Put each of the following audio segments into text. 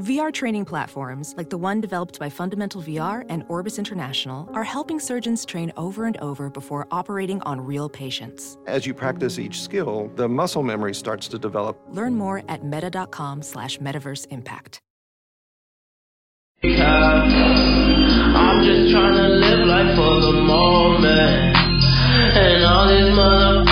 VR training platforms, like the one developed by Fundamental VR and Orbis International, are helping surgeons train over and over before operating on real patients. As you practice each skill, the muscle memory starts to develop. Learn more at meta.com slash metaverse impact. I'm just trying to live life for the moment. And all these motherfuckers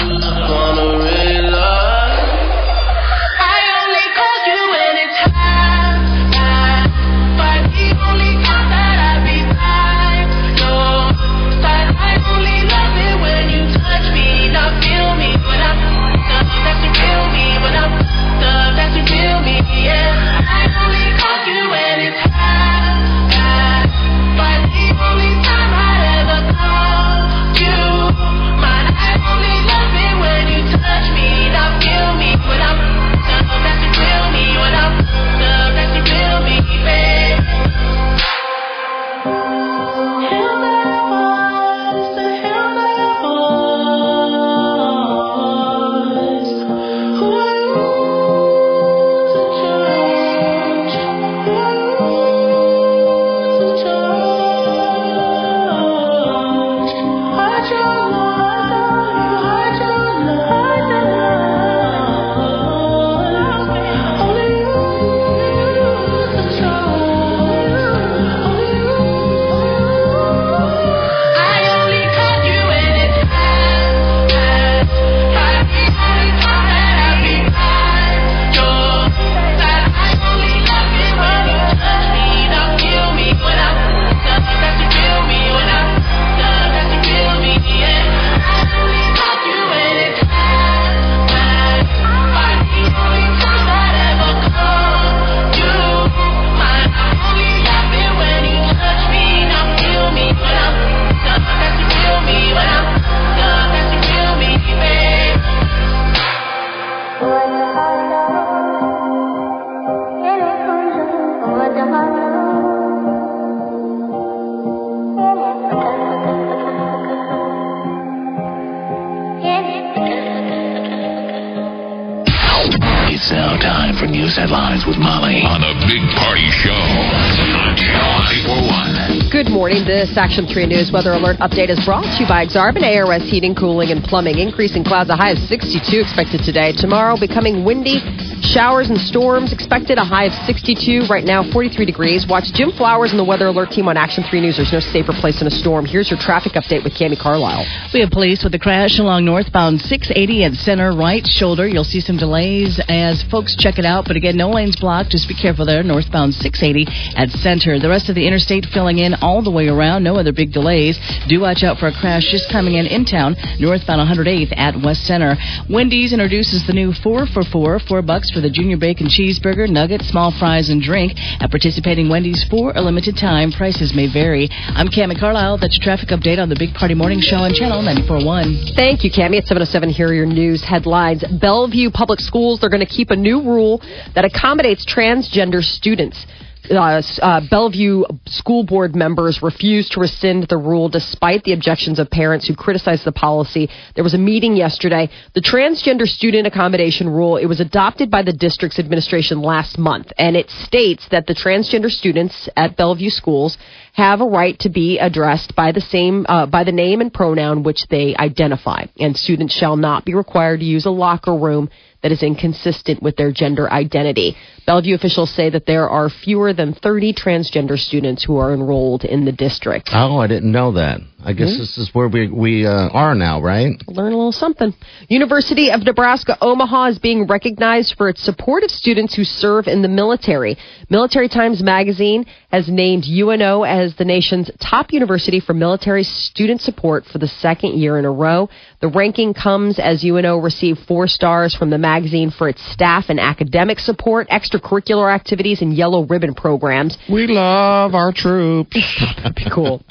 time for news headlines with Molly on the Big Party Show on Channel 941. Good morning. This Action 3 News weather alert update is brought to you by Exarban ARS Heating, Cooling, and Plumbing. Increasing clouds, a high of 62 expected today. Tomorrow, becoming windy. Showers and storms expected, a high of 62. Right now, 43 degrees. Watch Jim Flowers and the Weather Alert team on Action 3 News. There's no safer place in a storm. Here's your traffic update with Cami Carlisle. We have police with a crash along northbound 680 at center right shoulder. You'll see some delays as folks check it out, but again, no lanes blocked. Just be careful there. Northbound 680 at center. The rest of the interstate filling in all the way around. No other big delays. Do watch out for a crash just coming in in town. Northbound 108th at West Center. Wendy's introduces the new four for four, four bucks for the junior bacon cheeseburger, nuggets, small fries, and drink at participating Wendy's for a limited time. Prices may vary. I'm Cami Carlisle. That's your traffic update on the Big Party Morning Show on Channel 94.1. Thank you, Cami. At 707, here are your news headlines. Bellevue Public Schools, they're going to keep a new rule that accommodates transgender students. Uh, uh, Bellevue school board members refused to rescind the rule despite the objections of parents who criticized the policy. There was a meeting yesterday. The transgender student accommodation rule, it was adopted by the district's administration last month, and it states that the transgender students at Bellevue schools have a right to be addressed by the same uh, by the name and pronoun which they identify, and students shall not be required to use a locker room that is inconsistent with their gender identity. Bellevue officials say that there are fewer than 30 transgender students who are enrolled in the district. Oh, I didn't know that. I guess this is where we we uh, are now, right? Learn a little something. University of Nebraska Omaha is being recognized for its support of students who serve in the military. Military Times Magazine has named UNO as the nation's top university for military student support for the second year in a row. The ranking comes as UNO received four stars from the magazine for its staff and academic support, extracurricular activities, and yellow ribbon programs. We love our troops. That'd be cool.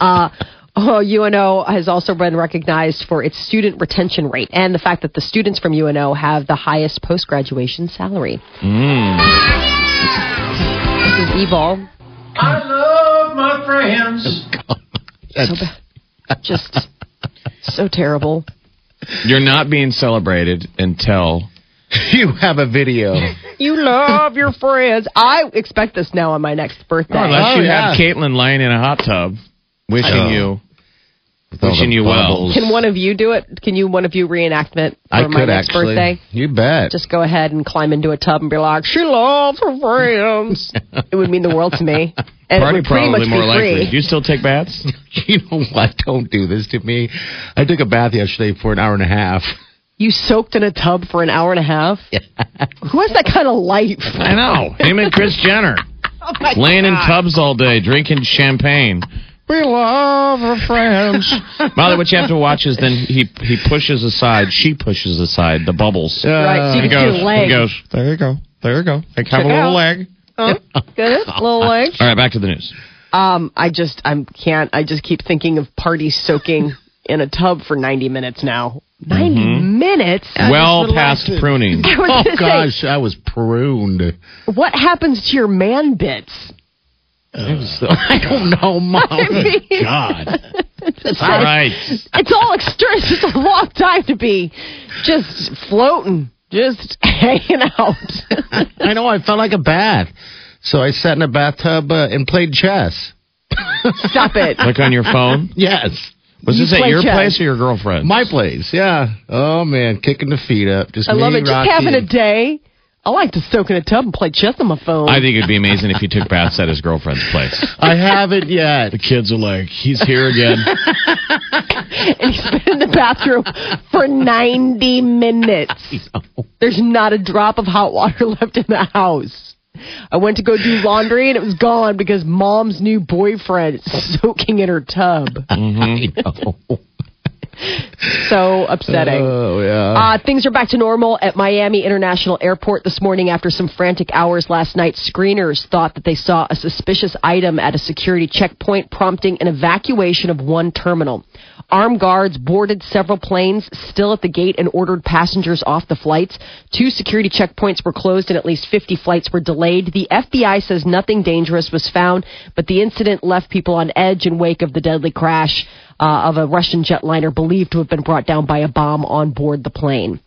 Uh, oh, UNO has also been recognized for its student retention rate and the fact that the students from UNO have the highest post graduation salary. This is Evil. I love my friends. So bad. Just so terrible. You're not being celebrated until you have a video. you love your friends. I expect this now on my next birthday. Or unless Oh, you yeah. have Caitlin laying in a hot tub, wishing Oh. you. With all Wishing you well. Can one of you do it? Can you one of you reenactment for I my could next actually. birthday? You bet. Just go ahead and climb into a tub and be like, "She loves her friends." it would mean the world to me, and it Party would pretty much more be likely. free. Do you still take baths? you know what? Don't do this to me. I took a bath yesterday for an hour and a half. You soaked in a tub for an hour and a half. Who has that kind of life? I know. Him and Chris Jenner. Oh my Laying in tubs all day, drinking champagne. We love our friends. Molly, what you have to watch is then he he pushes aside, she pushes aside the bubbles. Right, so you he can see goes, the leg. he goes, there you go, there you go. They have Check a little out. leg. Oh, good, little legs. All right, back to the news. Um, I just, I can't. I just keep thinking of parties soaking in a tub for ninety minutes now. 90 minutes. well past pruning. Oh gonna gosh, I was pruned. what happens to your man bits? So, I don't know, Mom. mean- God. All right. It's all extreme. It's just a long time to be just floating, just hanging out. I know. I felt like a bath. So I sat in a bathtub uh, and played chess. Stop it. Look on your phone. Yes. Was You this at your chess. place or your girlfriend's? My place, yeah. Oh man, kicking the feet up. Just I love it. Just having a day. I like to soak in a tub and play chess on my phone. I think it'd be amazing if he took baths at his girlfriend's place. I haven't yet. The kids are like, he's here again. and he's been in the bathroom for 90 minutes. There's not a drop of hot water left in the house. I went to go do laundry and it was gone because mom's new boyfriend is soaking in her tub. Mm-hmm. Know. So upsetting. Oh yeah. Uh, things are back to normal at Miami International Airport this morning after some frantic hours last night. Screeners thought that they saw a suspicious item at a security checkpoint, prompting an evacuation of one terminal. Armed guards boarded several planes still at the gate and ordered passengers off the flights. Two security checkpoints were closed and at least 50 flights were delayed. The FBI says nothing dangerous was found, but the incident left people on edge in wake of the deadly crash uh, of a Russian jetliner believed to have been brought down by a bomb on board the plane.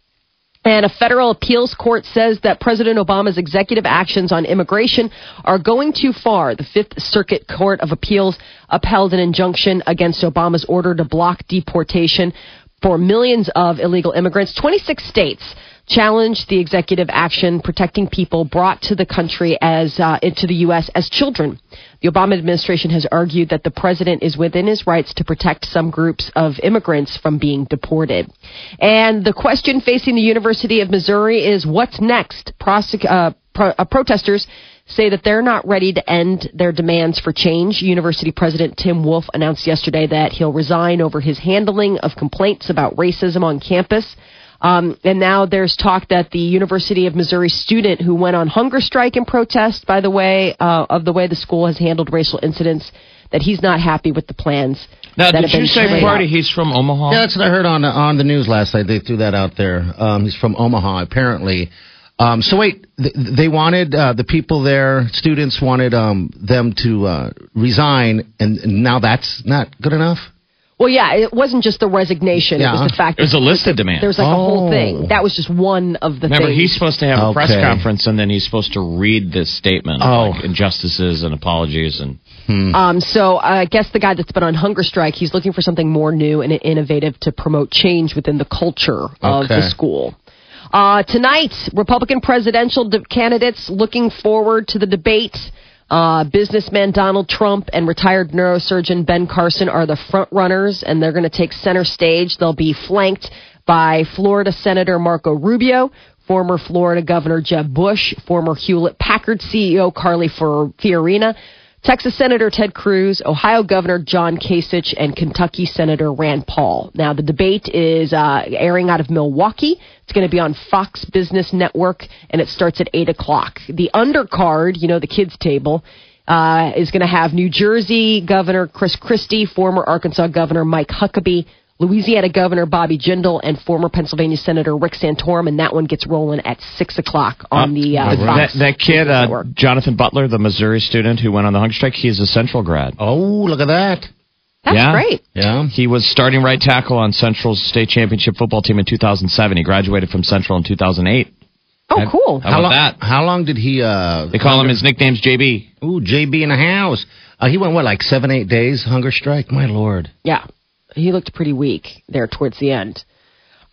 And a federal appeals court says that President Obama's executive actions on immigration are going too far. The Fifth Circuit Court of Appeals upheld an injunction against Obama's order to block deportation for millions of illegal immigrants. 26 states challenged the executive action protecting people brought to the country as uh, into the U.S. as children. The Obama administration has argued that the president is within his rights to protect some groups of immigrants from being deported. And the question facing the University of Missouri is what's next? Prosec- uh, pro- uh, protesters say that they're not ready to end their demands for change. University President Tim Wolfe announced yesterday that he'll resign over his handling of complaints about racism on campus. Um, and now there's talk that the University of Missouri student who went on hunger strike in protest, by the way, uh, of the way the school has handled racial incidents, that he's not happy with the plans. Now, that did have been you say, laid Party, out. he's from Omaha? Yeah, that's what I heard on on the news last night. They threw that out there. Um, he's from Omaha, apparently. Um, so wait, th- they wanted uh, the people there, students wanted um, them to uh, resign, and, and now that's not good enough. Well, yeah, it wasn't just the resignation. It was the fact It was a list of demands. demand. there's like a whole Oh. thing. That was just one of the Remember, things. he's supposed to have a press conference and then he's supposed to read this statement of Oh. like injustices and apologies and Um, so I guess the guy that's been on hunger strike, he's looking for something more new and innovative to promote change within the culture of Okay. the school. Uh, tonight, Republican presidential de- candidates looking forward to the debate. Uh, businessman Donald Trump and retired neurosurgeon Ben Carson are the front runners, and they're going to take center stage. They'll be flanked by Florida Senator Marco Rubio, former Florida Governor Jeb Bush, former Hewlett Packard CEO Carly Fior- Fiorina, Texas Senator Ted Cruz, Ohio Governor John Kasich, and Kentucky Senator Rand Paul. Now, the debate is uh, airing out of Milwaukee. It's going to be on Fox Business Network, and it starts at 8 o'clock. The undercard, you know, the kids' table, uh, is going to have New Jersey Governor Chris Christie, former Arkansas Governor Mike Huckabee, Louisiana Governor Bobby Jindal, and former Pennsylvania Senator Rick Santorum, and that one gets rolling at 6 o'clock on the uh, that, Fox that kid, uh, Jonathan Butler, the Missouri student who went on the hunger strike, he's a Central grad. Oh, look at that. That's yeah. great. Yeah. He was starting right tackle on Central's state championship football team in 2007. He graduated from Central in 2008. Oh, cool. How about long, that? How long did he? uh They call him his nickname's JB. Ooh, JB in the house. Uh, he went what, like seven, eight days hunger strike. My lord. Yeah, he looked pretty weak there towards the end.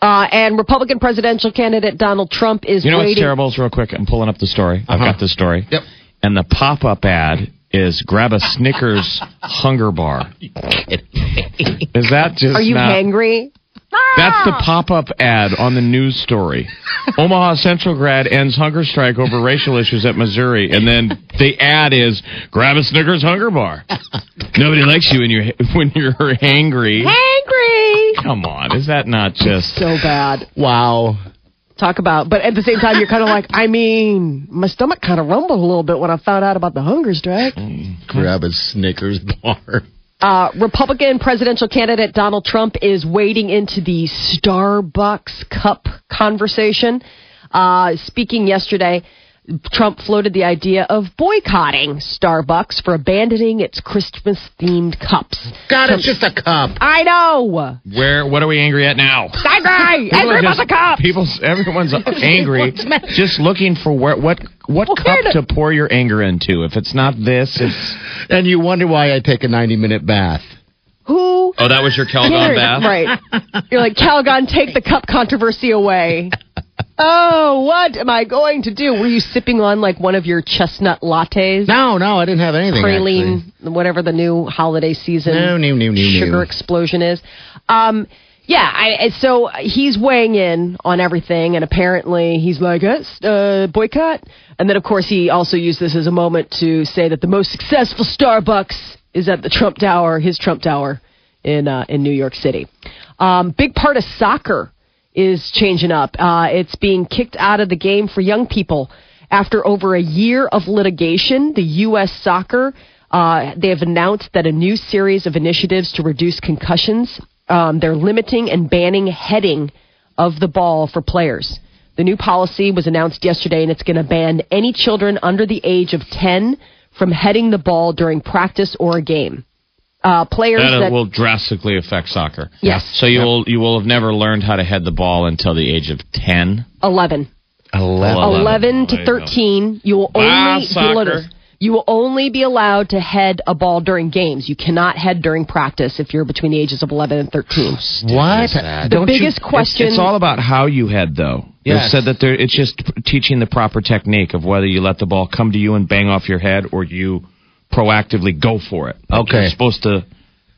Uh, and Republican presidential candidate Donald Trump is You know what's terrible? Is real quick. I'm pulling up the story. I've Uh-huh. got the story. Yep. And the pop-up ad is grab a Snickers hunger bar. Is that just Are you not? hangry? That's the ah! pop-up ad on the news story. Omaha Central grad ends hunger strike over racial issues at Missouri, and then the ad is grab a Snickers hunger bar. Nobody likes you when you're when you're hangry. Hangry. Come on, is that not just? So bad. Wow. Talk about, but at the same time, you're kind of like, I mean, my stomach kind of rumbled a little bit when I found out about the hunger strike. Grab a Snickers bar. Uh, Republican presidential candidate Donald Trump is wading into the Starbucks cup conversation. Uh, speaking yesterday, Trump floated the idea of boycotting Starbucks for abandoning its Christmas themed cups. God, it's just a cup. I know. Where? What are we angry at now? Angry. Angry about just- the cups. People's everyone's angry, just looking for where, what what Well, cup to pour your anger into. If it's not this, it's And you wonder why I take a 90 minute bath. Who? oh, that was your Calgon cares? bath. Right. You're like, Calgon, take the cup controversy away. Oh, what am I going to do? Were you sipping on like one of your chestnut lattes? No, no, I didn't have anything. praline, whatever the new holiday season No, no, no, no, sugar no. explosion is. Um, yeah, I, so he's weighing in on everything, and apparently he's like, uh, boycott. And then, of course, he also used this as a moment to say that the most successful Starbucks is at the Trump Tower, his Trump Tower in uh, in New York City. Um, big part of soccer is changing up. Uh, it's being kicked out of the game for young people after over a year of litigation. The U.S. Soccer uh, they have announced that a new series of initiatives to reduce concussions. Um, they're limiting and banning heading of the ball for players. The new policy was announced yesterday, and it's going to ban any children under the age of 10 from heading the ball during practice or a game. Uh, players That that will drastically affect soccer. Yes. So you will you will have never learned how to head the ball until the age of ten. 11. 11. 11 to 13, you will only be allowed, you will only be allowed to head a ball during games. You cannot head during practice if you're between the ages of 11 and 13. What? The Don't you- biggest question It's all about how you head, though. Yes. They said that there, it's just teaching the proper technique of whether you let the ball come to you and bang off your head or you proactively go for it. Like Okay. You're supposed to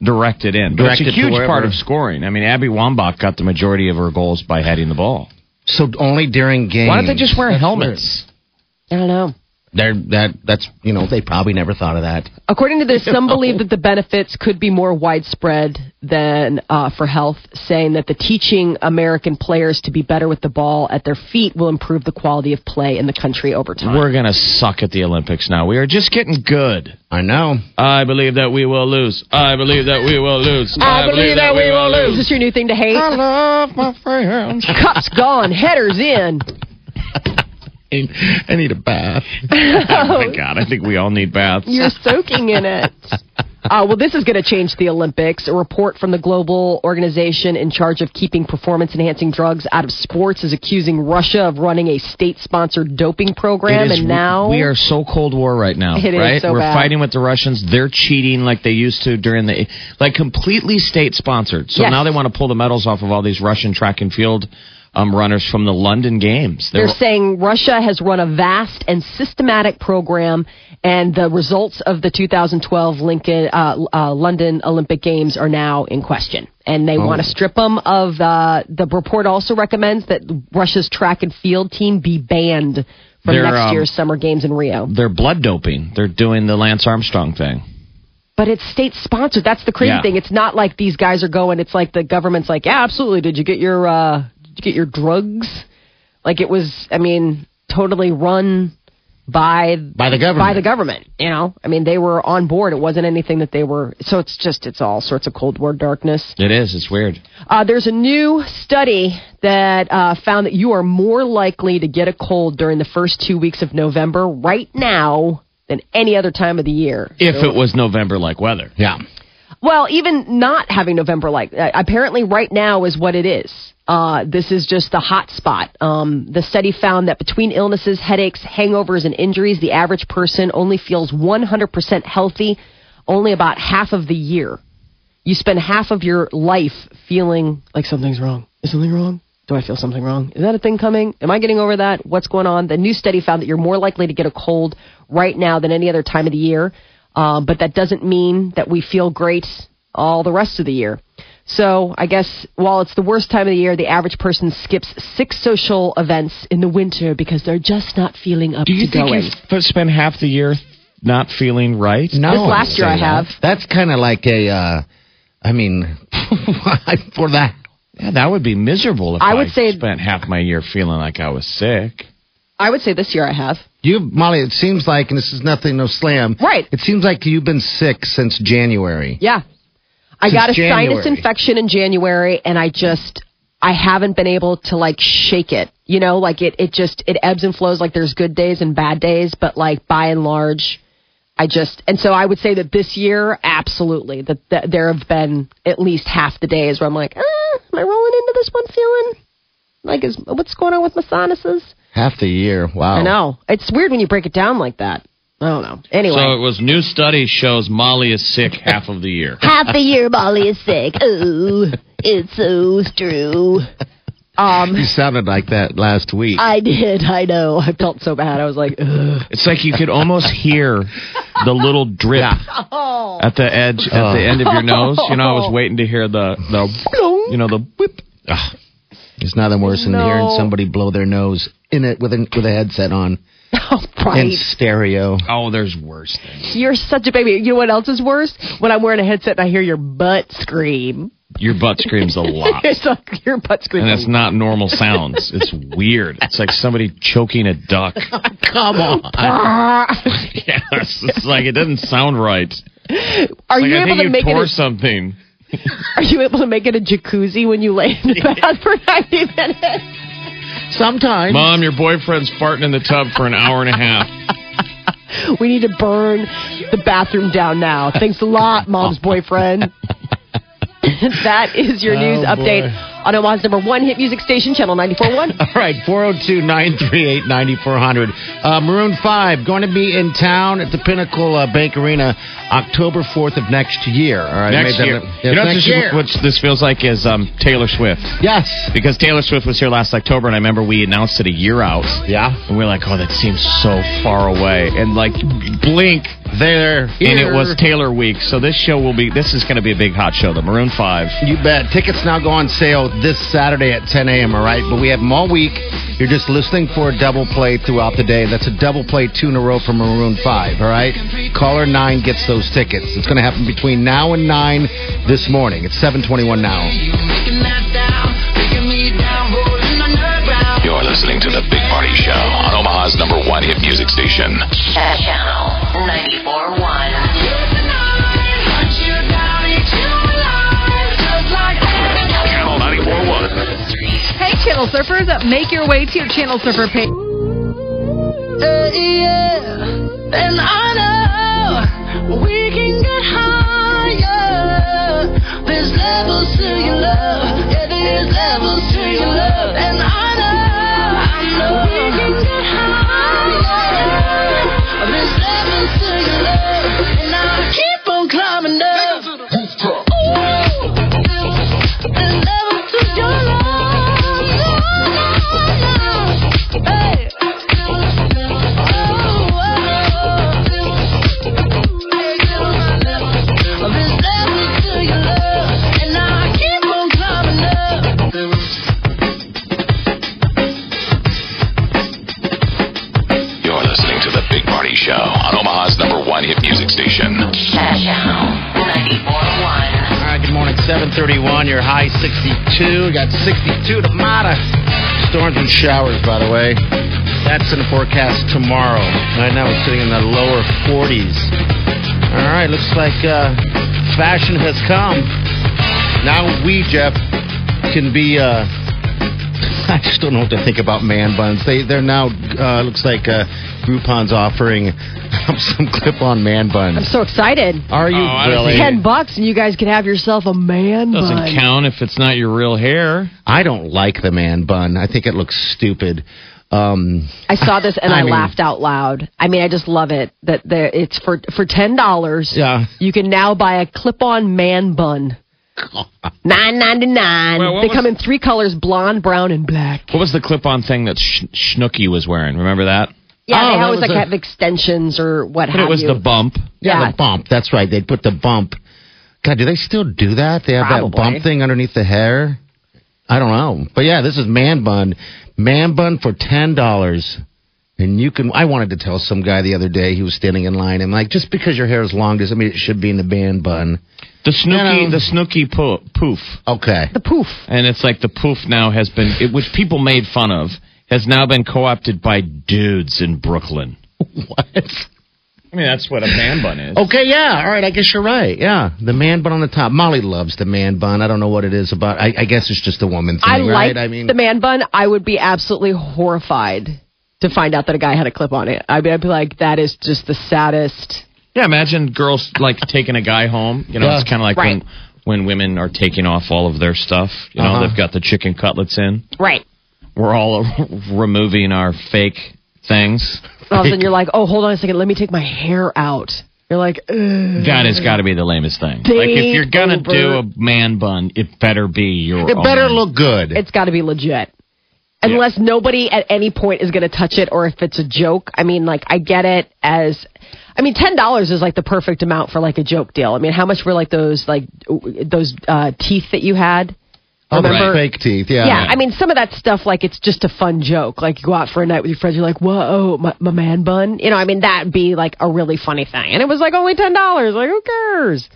direct it in. But Direct it's a huge wherever- part of scoring. I mean, Abby Wambach got the majority of her goals by heading the ball. So only during games. Why don't they just wear That's helmets? I don't know. Weird. They're, that, that's, you know, they probably never thought of that. According to this, some believe that the benefits could be more widespread than uh, for health, saying that the teaching American players to be better with the ball at their feet will improve the quality of play in the country over time. We're going to suck at the Olympics now. We are just getting good. I know. I believe that we will lose. I believe that we will lose. I believe that we will lose. Is this your new thing to hate? I love my friends. Cups gone, headers in. I need a bath. oh my god! I think we all need baths. You're soaking in it. Uh, well, this is going to change the Olympics. A report from the global organization in charge of keeping performance enhancing drugs out of sports is accusing Russia of running a state sponsored doping program. Is- and now we are so Cold War right now, It is right? so We're bad. fighting with the Russians. They're cheating like they used to during the like completely state sponsored. So Yes. now they want to pull the medals off of all these Russian track and field um, runners from the London Games. They're They're- saying Russia has run a vast and systematic program, and the results of the 2012 Lincoln, uh, uh, London Olympic Games are now in question. And they want to strip them of uh, the report. Also recommends that Russia's track and field team be banned from They're, next um, year's summer games in Rio. they're blood doping. They're doing the Lance Armstrong thing. But it's state sponsored. That's the crazy Yeah. thing. It's not like these guys are going. It's like the government's like, yeah, absolutely. Did you get your uh, you get your drugs? Like it was. I mean, totally run by By the government. by the government. You know, I mean, they were on board. It wasn't anything that they were. So it's just it's all sorts of Cold War darkness. It is. It's weird. Uh, there's a new study that uh, found that you are more likely to get a cold during the first two weeks of November right now than any other time of the year. If it was November like weather. Yeah. Well, even not having November like uh, apparently right now is what it is. Uh, this is just the hot spot. Um, the study found that between illnesses, headaches, hangovers, and injuries, the average person only feels 100% healthy only about half of the year. You spend half of your life feeling like something's wrong. Is something wrong? Do I feel something wrong? Is that a thing coming? Am I getting over that? What's going on? The new study found that you're more likely to get a cold right now than any other time of the year. Uh, but that doesn't mean that we feel great all the rest of the year. So I guess while it's the worst time of the year, the average person skips six social events in the winter because they're just not feeling up Do you to think going. you f- spend half the year not feeling right? No, This last year I have. That's kind of like a. Uh, I mean, for that. Yeah, that would be miserable if I would say- spent half my year feeling like I was sick. I would say this year I have. You, Molly, it seems like, and this is nothing, no slam. Right. It seems like you've been sick since January. Yeah. I Since got a January. sinus infection in January and I just I haven't been able to like shake it. You know, like it it just it ebbs and flows like there's good days and bad days, but like by and large I just and so I would say that this year absolutely that, that there have been at least half the days where I'm like, ah, am I rolling into this one feeling like is what's going on with my sinuses? Half the year. Wow. I know. It's weird when you break it down like that. I don't know. Anyway. So it was new study shows Molly is sick half of the year. half the year Molly is sick. Ooh, it's so true. Um, You sounded like that last week. I did. I know. I felt so bad. I was like, Ugh. It's like you could almost hear the little drip Oh. at the edge, at the end of your nose. You know, I was waiting to hear the the you know the whip. Ugh. It's nothing worse than No. hearing somebody blow their nose in it with a with a headset on oh, in right. stereo. Oh, there's worse things. You're such a baby. You know what else is worse? When I'm wearing a headset and I hear your butt scream. Your butt screams a lot. It's like your butt screams. And that's not normal sounds. It's weird. It's like somebody choking a duck. Come on. yes, it's like it doesn't sound right. Are Like you I able think to you make it? tore A, something. are you able to make it a jacuzzi when you lay in the bath for 90 minutes? Sometimes. Mom, your boyfriend's farting in the tub for an hour and a half. We need to burn the bathroom down now. Thanks a lot, mom's oh. boyfriend. that is your news Oh, update boy. on Omaha's number one hit music station, Channel 94.1. All right, 402 938 9400. Uh, Maroon 5 going to be in town at the Pinnacle uh, Bank Arena October 4th of next year. All right, Next made year. that- you know what next this, year. what this feels like is um, Taylor Swift. Yes. Because Taylor Swift was here last October, and I remember we announced it a year out. Yeah. And we are like, oh, that seems so far away. And like, blink, There. and it was Taylor week. So this show will be, this is going to be a big hot show, the Maroon 5. You bet. Tickets now go on sale this Saturday at 10 a.m., all right? But we have them all week. You're just listening for a double play throughout the day. That's a double play two in a row from Maroon 5, all right? Caller 9 gets those tickets. It's going to happen between now and 9 this morning. It's 721 now. You're listening to The Big Party Show on Omaha's number one hit music station. Channel 94.1. Channel 94.1. Hey, Channel Surfers, uh, make your way to your Channel Surfer page. And I know we can get higher. There's levels to your love. Yeah, there's levels to your love. And I to The Big Party Show on Omaha's number one hit music station. Channel 94.1. All right, good morning. 731, your high 62. We got 62 tomorrow. Storms and showers, by the way. That's in the forecast tomorrow. Right now, we're sitting in the lower 40s. All right, looks like uh, fashion has come. Now we, Jeff, can be uh, I just don't know what to think about man buns. They they're now uh, looks like uh, Groupon's offering some clip-on man bun. I'm so excited. Are you Oh, really? Ten bucks and you guys can have yourself a man bun. Doesn't bun. count if it's not your real hair. I don't like the man bun. I think it looks stupid. Um, I saw this and I I, mean- laughed out loud. I mean, I just love it that there it's for for ten dollars. Yeah. you can now buy a clip-on man bun. Nine ninety nine. Well, They come in three colors: blonde, brown, and black. What was the clip-on thing that Sh- Schnooky was wearing? Remember that? Yeah, Oh, they always like a- have extensions or what But have it was you. the bump. yeah, Yeah. the bump. That's right. They'd put the bump. God, do they still do that? They have that bump thing underneath the hair. I don't know, but yeah, this is man bun. Man bun for ten dollars. And you can. I wanted to tell some guy the other day. He was standing in line. I'm like, just because your hair is long doesn't mean it should be in the man bun. The Snooki, You know. the Snooki po- poof, Okay. the poof. and it's like the poof now has been, it, which people made fun of, has now been co-opted by dudes in Brooklyn. what? I mean, that's what a man bun is. Okay, yeah. All right, I guess you're right. Yeah, the man bun on the top. Molly loves the man bun. I don't know what it is about. I, I guess it's just a woman thing, I right? like I mean, the man bun. I would be absolutely horrified to find out that a guy had a clip on it. I'd be, I'd be like, that is just the saddest. Yeah, imagine girls like taking a guy home. You know, Yeah. it's kind of like Right. when when women are taking off all of their stuff. You know, Uh-huh. they've got the chicken cutlets in. Right. We're all removing our fake things. All of a sudden, you're like, oh, hold on a second. Let me take my hair out. You're like, Ugh. God, it's got to be the lamest thing. Day like if you're gonna over. do a man bun, it better be your. it better own. look good. it's got to be legit. Unless nobody at any point is going to touch it, or if it's a joke. I mean, like I get it as, I mean, ten dollars is like the perfect amount for like a joke deal. I mean, how much were like those like those uh, teeth that you had? Oh, Remember? fake teeth. Yeah. Yeah, I mean, some of that stuff, like, it's just a fun joke. Like, you go out for a night with your friends, you're like, whoa, my, my man bun. You know, I mean, that'd be, like, a really funny thing. And it was, like, only $10. Like, who cares?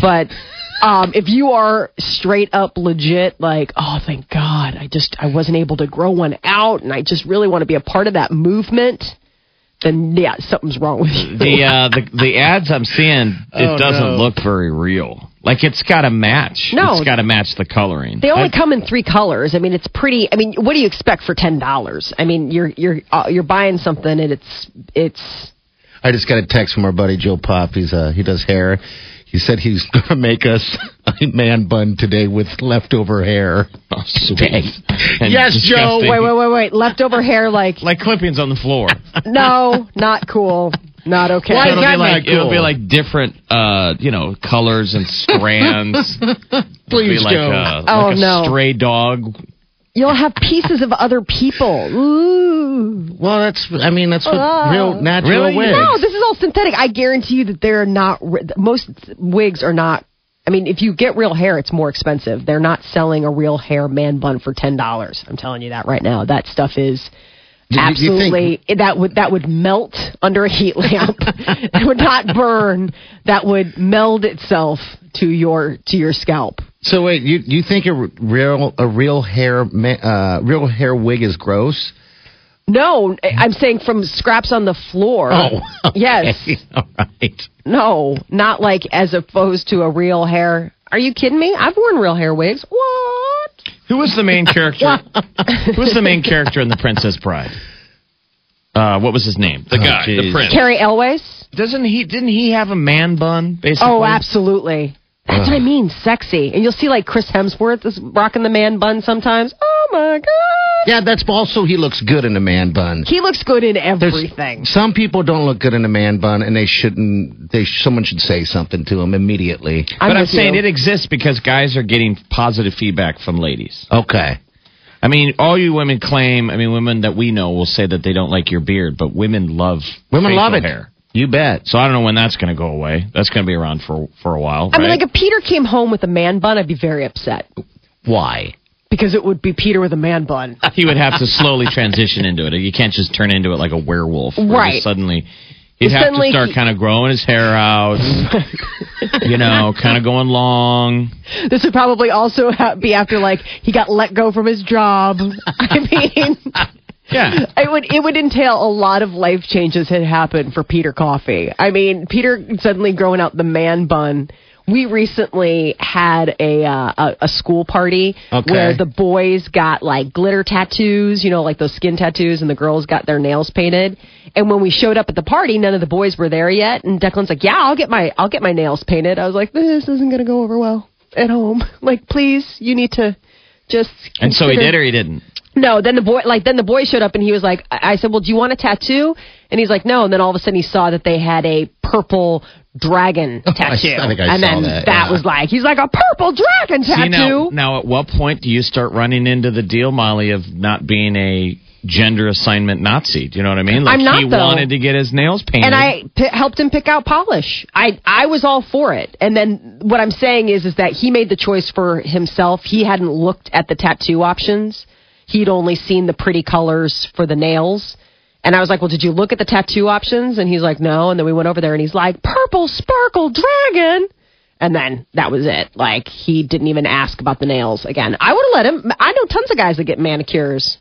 But um, if you are straight up legit, like, oh, thank God, I just, I wasn't able to grow one out, and I just really want to be a part of that movement, then, yeah, something's wrong with you. the uh, the the ads I'm seeing, it Oh, doesn't no. look very real. Like it's got to match. No. it's got to match the coloring. They only I- come in three colors. I mean, it's pretty. I mean, what do you expect for ten dollars? I mean, you're you're uh, you're buying something, and it's it's I just got a text from our buddy Joe Pop. He's uh, he does hair. He said he's going to make us a man bun today with leftover hair. Oh, sweet. And Yes, Joe. wait wait wait wait leftover hair like Like clippings on the floor. no, not cool, not okay. Why is it'll be like not it'll be like different, uh, you know, colors and strands. It'll be Please, like Joe. a, Oh, like a no. stray dog. You'll have pieces of other people. Ooh. Well, that's I mean that's what Oh. real natural Really? wigs. No, this is all synthetic. I guarantee you that they're not. Most wigs are not. I mean, if you get real hair, it's more expensive. They're not selling a real hair man bun for ten dollars. I'm telling you that right now. That stuff is Do you- you think- absolutely that would that would melt under a heat lamp. it would not burn. That would meld itself to your to your scalp. So wait, you you think a r- real a real hair uh, real hair wig is gross? No, I'm saying from scraps on the floor. Oh, okay. yes. all right. No, not like as opposed to a real hair. Are you kidding me? I've worn real hair wigs. What? Who was the main character? Who was the main character in The Princess Bride? Uh, what was his name? The Oh, guy, the prince. Cary Elwes? Doesn't he? Didn't he have a man bun? Basically. Oh, absolutely. That's what I mean, sexy. And you'll see like Chris Hemsworth is rocking the man bun sometimes. Oh my god. Yeah, that's also he looks good in a man bun. He looks good in There's- everything. Some people don't look good in a man bun, and they shouldn't. They someone should say something to them immediately. I'm but I'm saying you. it exists because guys are getting positive feedback from ladies. Okay. I mean, all you women claim. I mean, women that we know will say that they don't like your beard, but women love Women facial love it. Hair. You bet. So I don't know when that's going to go away. That's going to be around for for a while. I mean, like if Peter came home with a man bun, I'd be very upset Why? because it would be Peter with a man bun. he would have to slowly transition into it. You can't just turn into it like a werewolf. Right. Suddenly, he'd have Suddenly to start he- kind of growing his hair out. you know, kind of going long. This would probably also ha- be after like he got let go from his job. I mean, Yeah. it would it would entail a lot of life changes had happened for Peter Coffee. I mean, Peter suddenly growing out the man bun we recently had a uh, a, a school party Okay. where the boys got like glitter tattoos, you know, like those skin tattoos, and the girls got their nails painted. And when we showed up at the party, none of the boys were there yet. And Declan's like, "Yeah, I'll get my I'll get my nails painted." I was like, "This isn't gonna go over well at home. Like, please, you need to just." And so he did or he didn't? No, then the boy, like, then the boy showed up and he was like, I said, well, do you want a tattoo? And he's like, no. And then all of a sudden he saw that they had a purple dragon oh, tattoo. I I and then that, yeah. was like, he's like, a purple dragon See, now, tattoo. now, at what point do you start running into the deal, Molly, of not being a gender assignment Nazi? Do you know what I mean? Like I'm not, he though. wanted to get his nails painted. and I p- helped him pick out polish. I I was all for it. And then what I'm saying is is that he made the choice for himself. He hadn't looked at the tattoo options. He'd only seen the pretty colors for the nails. And I was like, "Well, did you look at the tattoo options?" And he's like, "No." And then we went over there and he's like, "Purple sparkle dragon." And then that was it. Like he didn't even ask about the nails again. I would have let him. I know tons of guys that get manicures.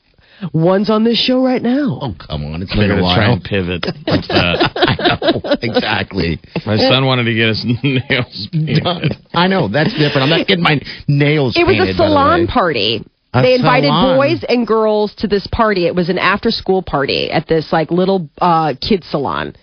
One's on this show right now. Oh, come on. It's They're been a gonna try while. and pivot. What's that? I know. Exactly. My son wanted to get his nails painted. I know. That's different. I'm not getting my nails It was painted, a by the salon way. party. A they invited salon. boys and girls to this party. It was an after school party at this like little uh kid salon.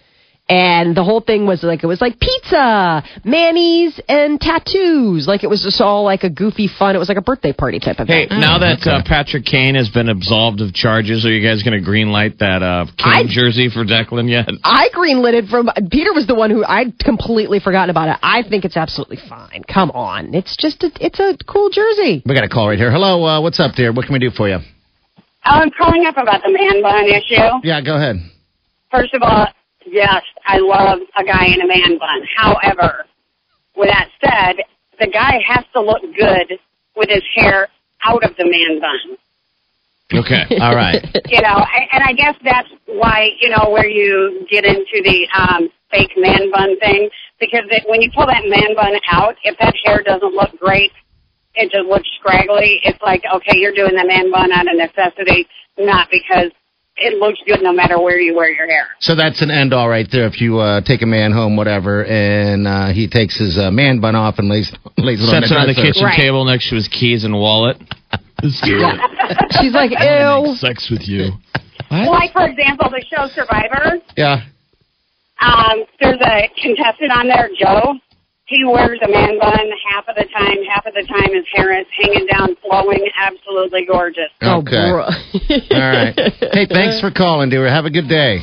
And the whole thing was like it was like pizza, mayonnaise, and tattoos. Like it was just all like a goofy fun. It was like a birthday party type of Hey, thing. now that okay. uh, Patrick Kane has been absolved of charges, are you guys going to green light that uh, Kane I- jersey for Declan yet? I greenlit it from Peter was the one who I'd completely forgotten about it. I think it's absolutely fine. Come on, it's just a, it's a cool jersey. We got a call right here. Hello. Uh, what's up, dear? What can we do for you? I'm calling up about the man bun issue. Yeah, go ahead. First of all, yes, I love a guy in a man bun. However, with that said, the guy has to look good with his hair out of the man bun. Okay. All right. You know, and I guess that's why, you know, where you get into the um, fake man bun thing, because it, when you pull that man bun out, if that hair doesn't look great, it just looks scraggly. It's like, okay, you're doing the man bun out of necessity, not because it looks good no matter where you wear your hair. So that's an end all right there. If you uh, take a man home, whatever, and uh, he takes his uh, man bun off and lays lays it on Sets the it on the kitchen Right. table next to his keys and wallet. She's like, ew. sex with you. Like, for example, the show Survivor, Yeah. um, there's a contestant on there, Joe. He wears a man bun half of the time. Half of the time his hair is hanging down, flowing, absolutely gorgeous. Okay. Oh, bro. All right. Hey, thanks for calling, dear. Have a good day.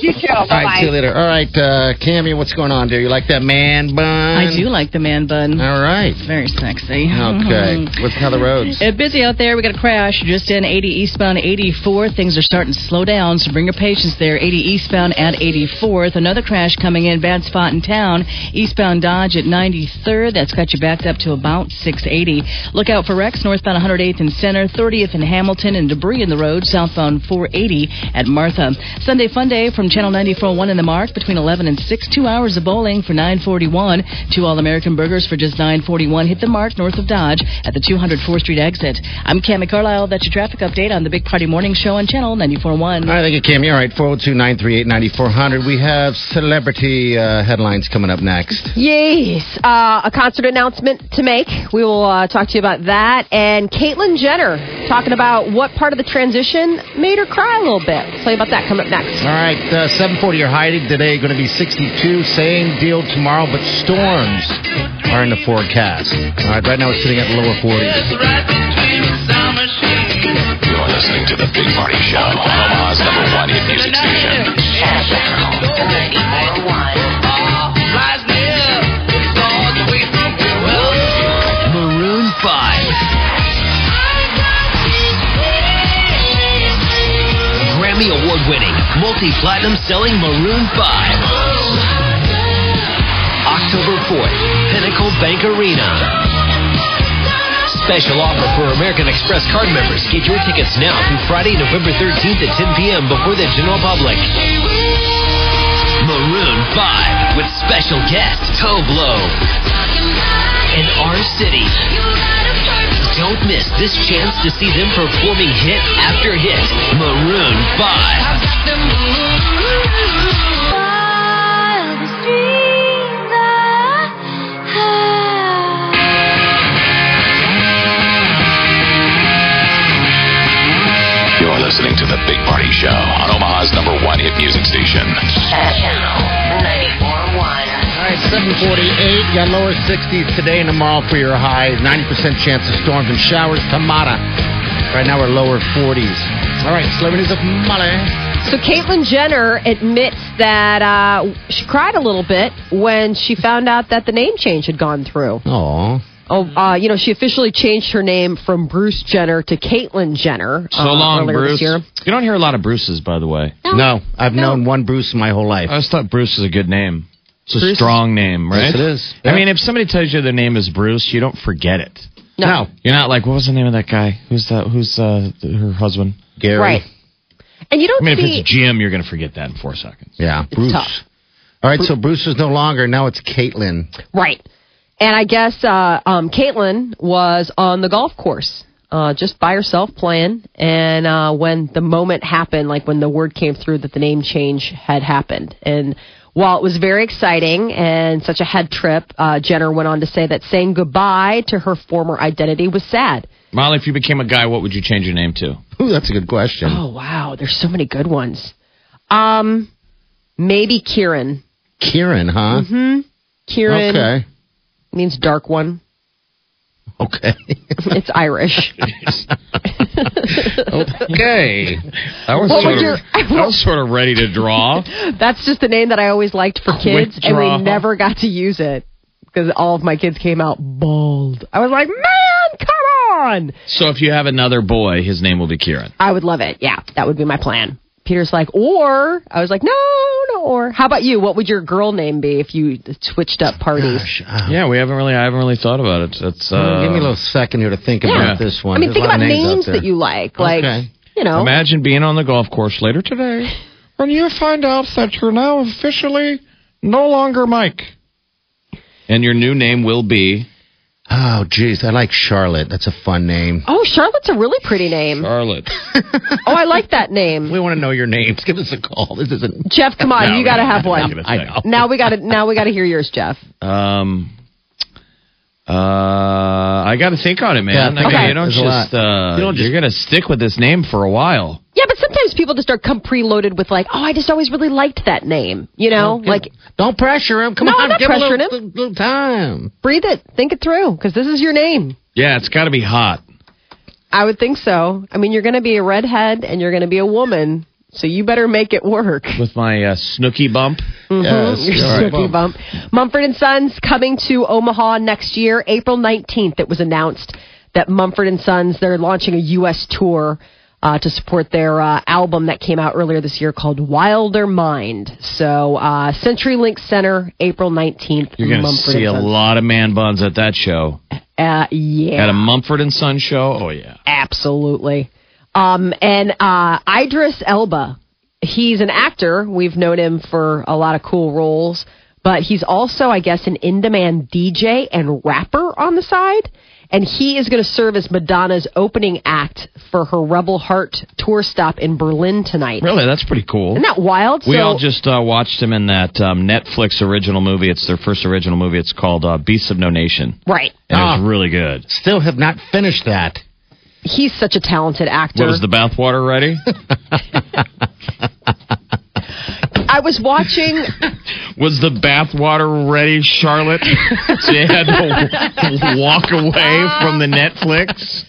You too. All right, see you later. All right, uh, Cammy, what's going on, dear? You like that man bun? I do like the man bun. All right. It's very sexy. Okay. What's how the roads? Uh, busy out there. We got a crash just in 80 eastbound 84. Things are starting to slow down, so bring your patience there. 80 eastbound at 84th. Another crash coming in, bad spot in town. Eastbound Dodge at 93rd. That's got you backed up to about 680. Look out for wrecks northbound 108th and Center, 30th in Hamilton, and debris in the road southbound 480 at Martha. Sunday Fun Day from Channel 94.1 in the Mark between 11 and 6. Two hours of bowling for 941. Two All American burgers for just 941. Hit the Mark north of Dodge at the 204th Street exit. I'm Cami Carlisle. That's your traffic update on the Big Party Morning Show on Channel 94.1. All right, thank you, Cammy. All right, 402 938 9400. We have celebrity uh, headlines coming up next. Yes, uh, a concert announcement to make. We will uh, talk to you about that. And Caitlyn Jenner talking about what part of the transition made her cry a little bit. Tell you about that coming up next. All right, uh, 740 your hiding today, going to be 62. Same deal tomorrow, but storms are in the forecast. All right, right now it's sitting at the lower 40s. You're listening to the Big Party Show, Omaha's number one hit music station. Winning, multi platinum selling Maroon 5. October 4th, Pinnacle Bank Arena. Special offer for American Express card members. Get your tickets now through Friday, November 13th at 10 p.m. before the general public. Maroon 5 with special guest Tove Lo and R. City. Don't miss this chance to see them performing hit after hit. Maroon 5. listening to The Big Party Show on Omaha's number one hit music station. Channel 94.1. All right, 748. Got lower 60s today and tomorrow for your highs. 90% chance of storms and showers tomorrow. Right now we're lower 40s. All right, celebrities of Molly. So Caitlyn Jenner admits that uh, she cried a little bit when she found out that the name change had gone through. Oh. Oh, uh, you know, she officially changed her name from Bruce Jenner to Caitlyn Jenner. So uh, long, Bruce. You don't hear a lot of Bruces, by the way. No, I've known one Bruce my whole life. I always thought Bruce is a good name. It's a Bruce strong name, right? Yes, it is. I mean, if somebody tells you their name is Bruce, you don't forget it. No. You're not like, what was the name of that guy? Who's that? Who's uh, her husband? Gary. Right. And you don't I mean, see. if it's Jim, you're going to forget that in four seconds. Yeah, Bruce. tough. All right, so Bruce is no longer. Now it's Caitlyn. Right. And I guess uh, um, Caitlyn was on the golf course, uh, just by herself playing. And uh, when the moment happened, like when the word came through that the name change had happened, and while it was very exciting and such a head trip, uh, Jenner went on to say that saying goodbye to her former identity was sad. Molly, if you became a guy, what would you change your name to? Ooh, that's a good question. Oh wow, there's so many good ones. Um, maybe Kieran. Kieran, huh? Hmm. Kieran Okay. means dark one. Okay. It's Irish. okay. I was, What sort of, your- I was sort of ready to draw. That's just the name that I always liked for kids, and we never got to use it because all of my kids came out bald. I was like, man, come on! So if you have another boy, his name will be Kieran. I would love it. Yeah, that would be my plan. Peter's like, or I was like, no, no, or how about you? What would your girl name be if you switched up parties? Gosh, uh, Yeah, we haven't really. I haven't really thought about it. It's uh, give me a little second here to think Yeah. about this one. I mean, There's think about names, names that you like, like Okay. You know. Imagine being on the golf course later today when you find out that you're now officially no longer Mike. And your new name will be Oh, geez, I like Charlotte. That's a fun name. Oh, Charlotte's a really pretty name. Charlotte. Oh, I like that name. We want to know your names. Give us a call. This isn't. Jeff, come on, No, you got to have one. no, I know. Now we got to now we got to hear yours, Jeff. Um, uh, I got to think on it, man. Yeah, I mean, on you don't There's just, uh, You don't just- you're gonna stick with this name for a while. Yeah, but sometimes people just start come preloaded with like, oh, I just always really liked that name. You know, like Don't pressure him. Come No, on, I'm not give him a pressuring little, little, little time. breathe it, think it through, because this is your name. Yeah, it's got to be hot. I would think so. I mean, you're going to be a redhead and you're going to be a woman, so you better make it work. With my uh, Snooki bump. Yes, Your all right. Snooki bump. Mumford and Sons coming to Omaha next year, April 19th. It was announced that Mumford and Sons they're launching a U.S. tour uh, to support their uh, album that came out earlier this year called Wilder Mind. So uh, CenturyLink Center, April 19th. You're gonna see a lot of man buns at that show. Uh, yeah. At a Mumford and Sons show. Oh yeah. Absolutely. Um, and uh, Idris Elba, he's an actor. We've known him for a lot of cool roles, but he's also, I guess, an in demand DJ and rapper on the side. And he is going to serve as Madonna's opening act for her Rebel Heart tour stop in Berlin tonight. Really, that's pretty cool. Isn't that wild? We So- all just uh, watched him in that um, Netflix original movie. It's their first original movie. It's called uh, Beasts of No Nation, right. and Ah. it's really good. Still have not finished that. He's such a talented actor. What is the bathwater ready? I was watching. Was the bathwater ready, Charlotte? so you had to walk away from the Netflix.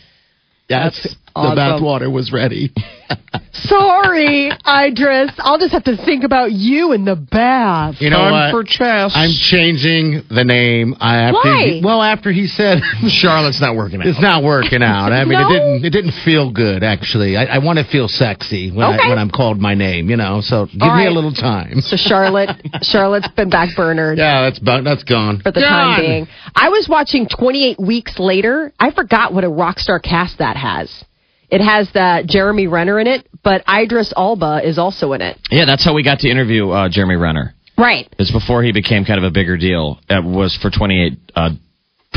That's awesome. the bathwater was ready. Sorry, Idris. I'll just have to think about you in the bath. You know Time what? for chess. I'm changing the name. I after Why? He, well, after he said Charlotte's not working out. it's not working out. I mean, No? it didn't. It didn't feel good. Actually, I, I want to feel sexy when Okay. I when I'm called my name. You know, so give All me a little time. So Charlotte, Charlotte's been backburnered Yeah, that's about, that's gone for the time being. I was watching 28 Weeks Later. I forgot what a rock star cast that has. It has that Jeremy Renner in it, but Idris Elba is also in it. Yeah, that's how we got to interview uh, Jeremy Renner. Right. It's before he became kind of a bigger deal. It was for 28, uh,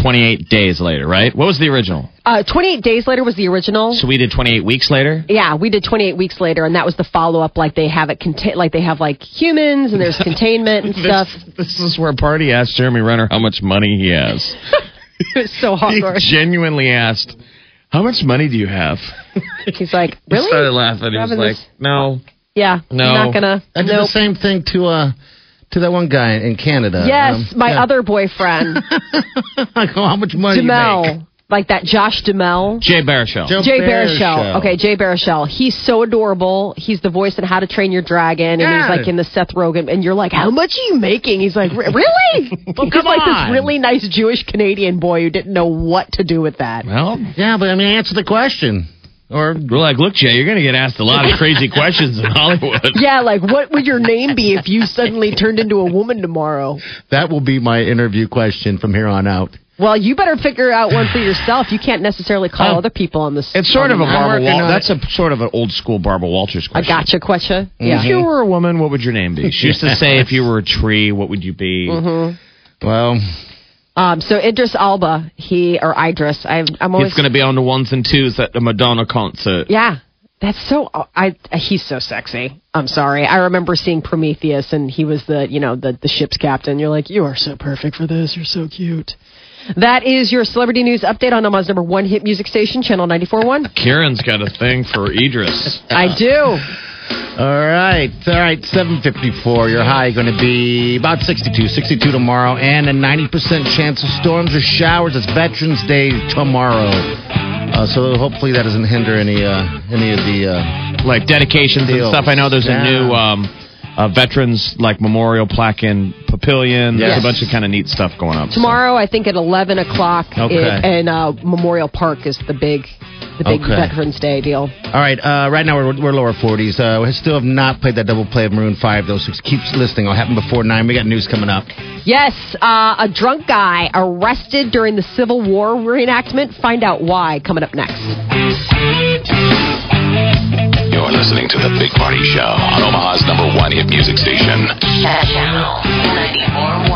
28 days later, right? What was the original? Uh, 28 Days Later was the original. So we did 28 weeks later. Yeah, we did 28 weeks later, and that was the follow up. Like they have it contain, like they have like humans, and there's containment and stuff. This, this is where Party asked Jeremy Renner how much money he has. It's so he genuinely asked, "How much money do you have?" He's like, He really? started laughing. He was Having like, this- "No, Yeah. No. I'm not gonna. I did nope. the same thing to uh to that one guy in Canada. Yes, Um, my yeah. other boyfriend, I go, how much money you make? Demel. Like that Josh Demel. Jay Baruchel. Joe Jay Baruchel. Baruchel. Okay, Jay Baruchel. He's so adorable. He's the voice in How to Train Your Dragon, and Yeah. he's like in the Seth Rogen. And you're like, how much are you making? He's like, "Re- really? Well, he's like on. this really nice Jewish Canadian boy who didn't know what to do with that. Well, Yeah, but I mean, answer the question. Or we're like, look, Jay, you're going to get asked a lot of crazy questions in Hollywood. Yeah, like what would your name be if you suddenly turned into a woman tomorrow? that will be my interview question from here on out. Well, you better figure out one for yourself. You can't necessarily call Oh. other people on this. It's sort of a Barbara Wal- That's a sort of an old school Barbara Walters a question. gotcha question. Yeah. If you were a woman, what would your name be? She used to say, if you were a tree, what would you be? Well, Um, so Idris Elba, he or Idris, I, I'm always He's going to be on the ones and twos at the Madonna concert. Yeah, that's so. I he's so sexy. I'm sorry. I remember seeing Prometheus, and he was the you know the the ship's captain. You're like, you are so perfect for this. You're so cute. That is your celebrity news update on Omaha's number one hit music station, Channel 94.1. Karen's got a thing for Idris. I do. all right, all right. Seven fifty-four. Your high going to be about 62, 62 tomorrow, and a ninety percent chance of storms or showers. It's Veterans Day tomorrow, uh, so hopefully that doesn't hinder any uh, any of the. Uh, like dedications and stuff. I know there's Yeah. a new um, uh, veterans like memorial plaque in Papillion. There's a bunch of kind of neat stuff going up. so. Tomorrow, I think at 11 o'clock, Okay. in, in uh, Memorial Park is the big the big Okay. Veterans Day deal. all right, uh, right now we're, we're lower forties. Uh, we still have not played that double play of Maroon Five. Though, so keep listening. It'll happen before nine. We got news coming up. Yes, uh, a drunk guy arrested during the Civil War reenactment. Find out why coming up next. You're listening to the Big Party Show on Omaha's number one hit music station. Channel 94.1.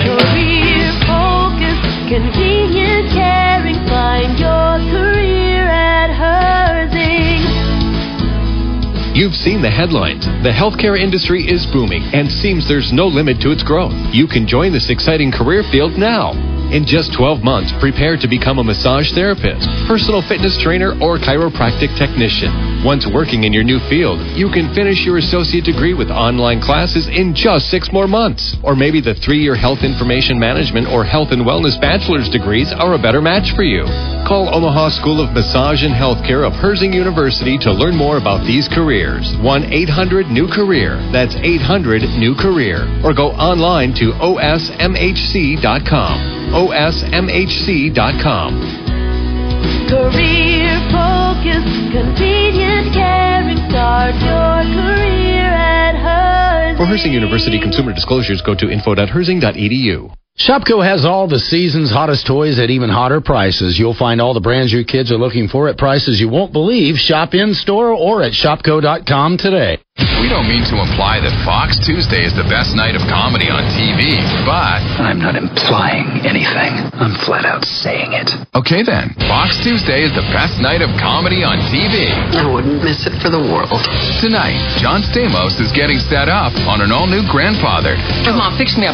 Career focus, convenient, caring. Find your career at Herzing. You've seen the headlines. The healthcare industry is booming and seems there's no limit to its growth. You can join this exciting career field now. In just 12 months, prepare to become a massage therapist, personal fitness trainer, or chiropractic technician. Once working in your new field, you can finish your associate degree with online classes in just six more months. Or maybe the three year health information management or health and wellness bachelor's degrees are a better match for you. Call Omaha School of Massage and Healthcare of Herzing University to learn more about these careers. 1 800 New Career. That's 800 New Career. Or go online to osmhc.com. osmhc.com. Career focus, convenient, caring. Start your career at Herzing. For Herzing University consumer disclosures, go to info.herzing.edu. Shopko has all the season's hottest toys at even hotter prices. You'll find all the brands your kids are looking for at prices you won't believe. Shop in store or at shopko.com today. We don't mean to imply that Fox Tuesday is the best night of comedy on TV, but. I'm not implying anything. I'm flat out saying it. Okay then. Fox Tuesday is the best night of comedy on TV. I wouldn't miss it for the world. Tonight, John Stamos is getting set up on an all new grandfather. Come on, fix me up